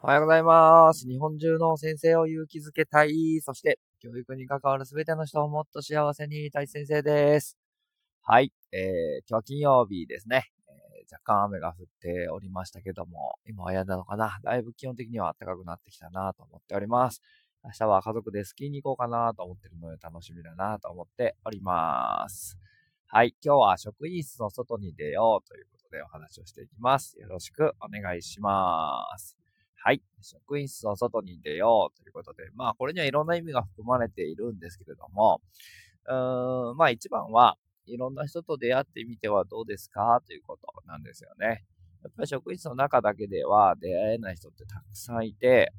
おはようございます。日本中の先生を勇気づけたい。そして、教育に関わるすべての人をもっと幸せにたい先生です。はい。えー、今日は金曜日ですね。えー、若干雨が降っておりましたけども、今はやんだのかなだいぶ基本的には暖かくなってきたなと思っております。明日は家族でスキーに行こうかなと思ってるので楽しみだなと思っております。はい。今日は職員室の外に出ようということでお話をしていきます。よろしくお願いします。はい。職員室の外に出ようということで、まあ、これにはいろんな意味が含まれているんですけれども、うーん、まあ一番はいろんな人と出会ってみてはどうですか？ということなんですよね。やっぱり職員室の中だけでは出会えない人ってたくさんいて、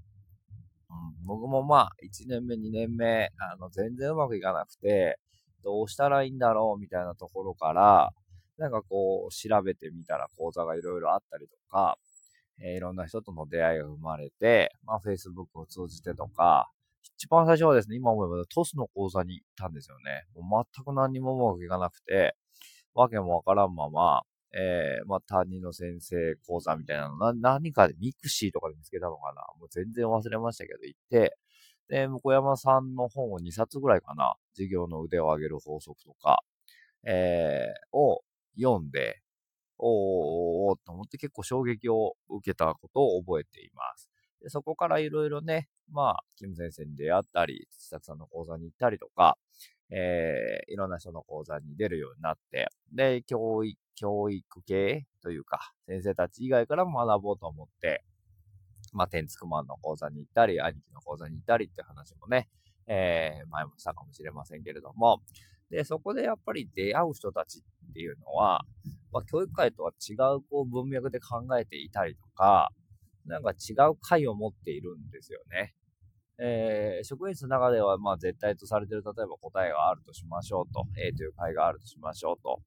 うん、僕もまあ、1年目、2年目、あの、全然うまくいかなくて、どうしたらいいんだろう？みたいなところから、なんかこう、調べてみたら講座がいろいろあったりとか、えー、いろんな人との出会いが生まれて、まあ、Facebook を通じてとか、一番最初はですね、今思えば TOSS の講座に行ったんですよね。もう全く何にもうまくいかなくて、わけもわからんまま、えー、まあ、担任の先生講座みたいなの、な、何かで mixi とかで見つけたのかなもう全然忘れましたけど、行って、で、向山さんの本を2冊ぐらいかな授業の腕を上げる法則とか、えー、を読んで、おーおーと思って結構衝撃を受けたことを覚えています。でそこからいろいろね、まあ、キム先生に出会ったり、土崎さんの講座に行ったりとか、えー、いろんな人の講座に出るようになって、で、教育、教育系というか、先生たち以外からも学ぼうと思って、まあ、天竺マンの講座に行ったり、兄貴の講座に行ったりって話もね、えー、前もしたかもしれませんけれども、で、そこでやっぱり出会う人たちっていうのは、まあ、教育界とは違うこう文脈で考えていたりとか、なんか違う解を持っているんですよね。えー、職員室の中では、まあ、絶対とされてる、例えば答えがあるとしましょうと、A という解があるとしましょうと。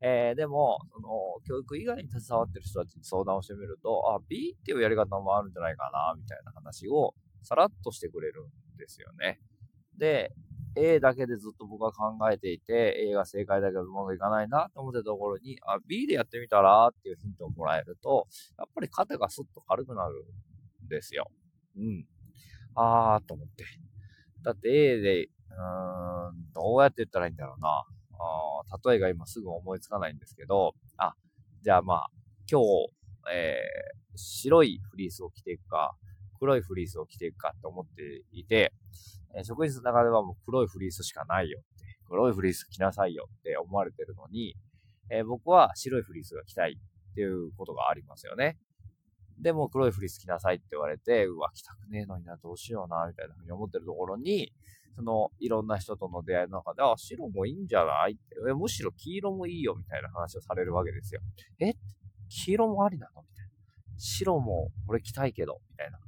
えー、でも、その、教育以外に携わってる人たちに相談をしてみると、あ、B っていうやり方もあるんじゃないかな、みたいな話をさらっとしてくれるんですよね。で、A だけでずっと僕は考えていて、A が正解だけどうまくいかないなと思ってたところに、あ、B でやってみたらっていうヒントをもらえると、やっぱり肩がスッと軽くなるんですよ。うん。あーと思って。だって A で、うーん、どうやって言ったらいいんだろうな。あ例えが今すぐ思いつかないんですけど、あ、じゃあまあ、今日、えー、白いフリースを着ていくか、黒いフリースを着ていくかって思っていて、えー、職員室の中ではもう黒いフリースしかないよって、黒いフリース着なさいよって思われてるのに、えー、僕は白いフリースが着たいっていうことがありますよね。でも黒いフリース着なさいって言われて、うわ、着たくねえのにな、どうしような、みたいなふうに思ってるところに、その、いろんな人との出会いの中で、あ、白もいいんじゃないって、むしろ黄色もいいよ、みたいな話をされるわけですよ。え黄色もありなの？み。白も俺着たいけど、みたいな。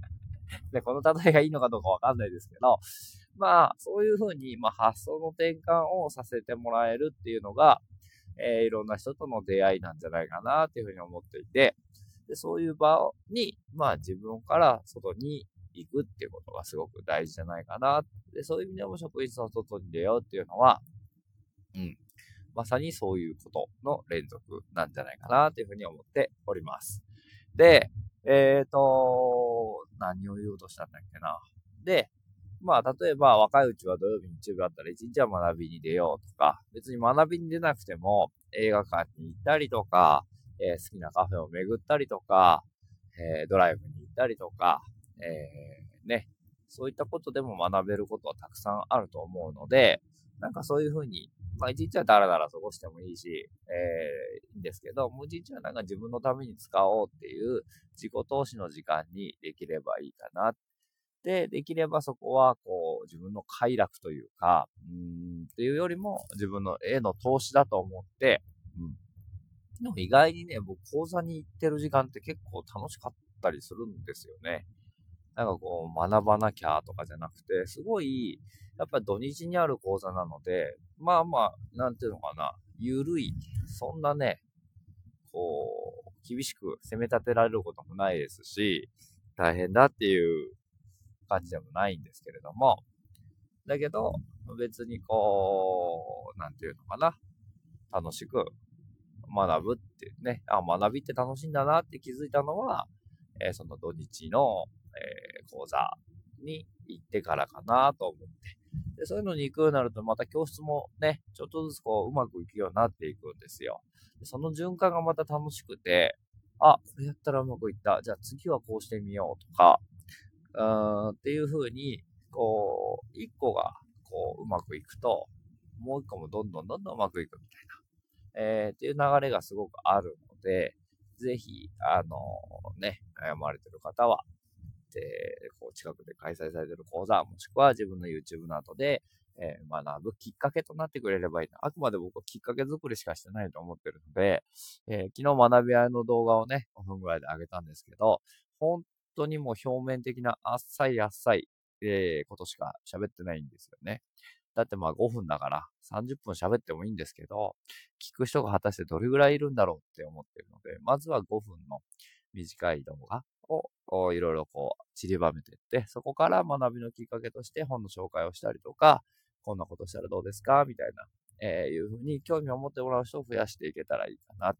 で、この例えがいいのかどうかわかんないですけど、まあ、そういうふうに、まあ、発想の転換をさせてもらえるっていうのが、えー、いろんな人との出会いなんじゃないかなっていうふうに思っていて、でそういう場に、まあ自分から外に行くっていうことがすごく大事じゃないかな。で、そういう意味でも職員室の外に出ようっていうのは、うん、まさにそういうことの連続なんじゃないかなというふうに思っております。で、えっ、ー、と、何を言おうとしたんだっけな。で、まあ、例えば若いうちは土曜日、日曜日だったら一日は学びに出ようとか、別に学びに出なくても映画館に行ったりとか、えー、好きなカフェを巡ったりとか、えー、ドライブに行ったりとか、えー、ね、そういったことでも学べることはたくさんあると思うので、なんかそういうふうに、まあ一日はダラダラ過ごしてもいいし、えー、いいんですけど、もう一日はなんか自分のために使おうっていう自己投資の時間にできればいいかな。で、できればそこは、こう、自分の快楽というか、うん、っていうよりも自分の絵の投資だと思って、うん。でも意外にね、僕講座に行ってる時間って結構楽しかったりするんですよね。なんかこう、学ばなきゃとかじゃなくて、すごい、やっぱり土日にある講座なので、まあまあ、なんていうのかな、ゆるい、そんなね、こう、厳しく攻め立てられることもないですし、大変だっていう感じでもないんですけれども、だけど、別にこう、なんていうのかな、楽しく学ぶってね、あ、学びって楽しいんだなって気づいたのは、えー、その土日の、え、講座に行ってからかなと思って。で、そういうのに行くようになると、また教室もね、ちょっとずつこう、うまくいくようになっていくんですよ。でその循環がまた楽しくて、あ、これやったらうまくいった。じゃあ次はこうしてみようとか、うーんっていう風に、こう、一個が、こう、うまくいくと、もう一個もどんどんどんどんうまくいくみたいな、えー、っていう流れがすごくあるので、ぜひ、あのー、ね、悩まれてる方は、で、こう、近くで開催されている講座、もしくは自分の YouTube などで、えー、学ぶきっかけとなってくれればいいな。あくまで僕はきっかけ作りしかしてないと思ってるので、えー、昨日学び合いの動画をね、5分ぐらいで上げたんですけど、本当にもう表面的なあっさいあっさい、えー、ことしか喋ってないんですよね。だってまあ5分だから30分喋ってもいいんですけど、聞く人が果たしてどれぐらいいるんだろうって思ってるので、まずは5分の短い動画？をいろいろこう散りばめていって、そこから学びのきっかけとして本の紹介をしたりとか、こんなことしたらどうですか？みたいな、えー、いうふうに興味を持ってもらう人を増やしていけたらいいかな。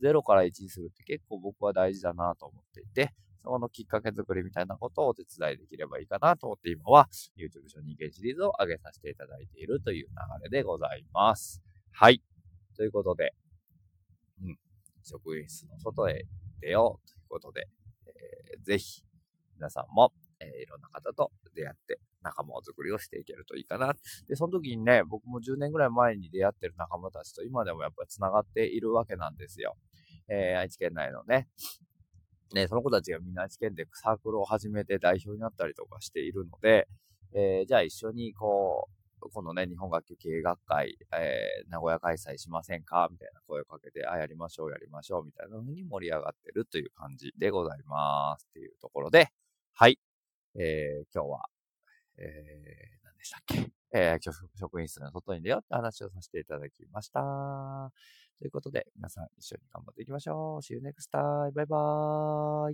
0から1にするって結構僕は大事だなと思っていて、そのきっかけ作りみたいなことをお手伝いできればいいかなと思って今は YouTube 初人間シリーズを上げさせていただいているという流れでございます。はい。ということで、うん。職員室の外へ出ようとことで、えー、ぜひ皆さんも、えー、いろんな方と出会って仲間作りをしていけるといいかな。で、その時にね、僕も10年ぐらい前に出会ってる仲間たちと今でもやっぱり繋がっているわけなんですよ。えー、愛知県内のね、ね、その子たちがみんな愛知県でサークルを始めて代表になったりとかしているので、えー、じゃあ一緒にこう、このね、日本楽器経営学会、えー、名古屋開催しませんかみたいな声をかけて、あ、やりましょう、やりましょう、みたいな風に盛り上がってるという感じでございます。っていうところで、はい。えー、今日は、えー、何でしたっけ？えー、職員室の外に出ようって話をさせていただきました。ということで、皆さん一緒に頑張っていきましょう。See you next time. バイバーイ。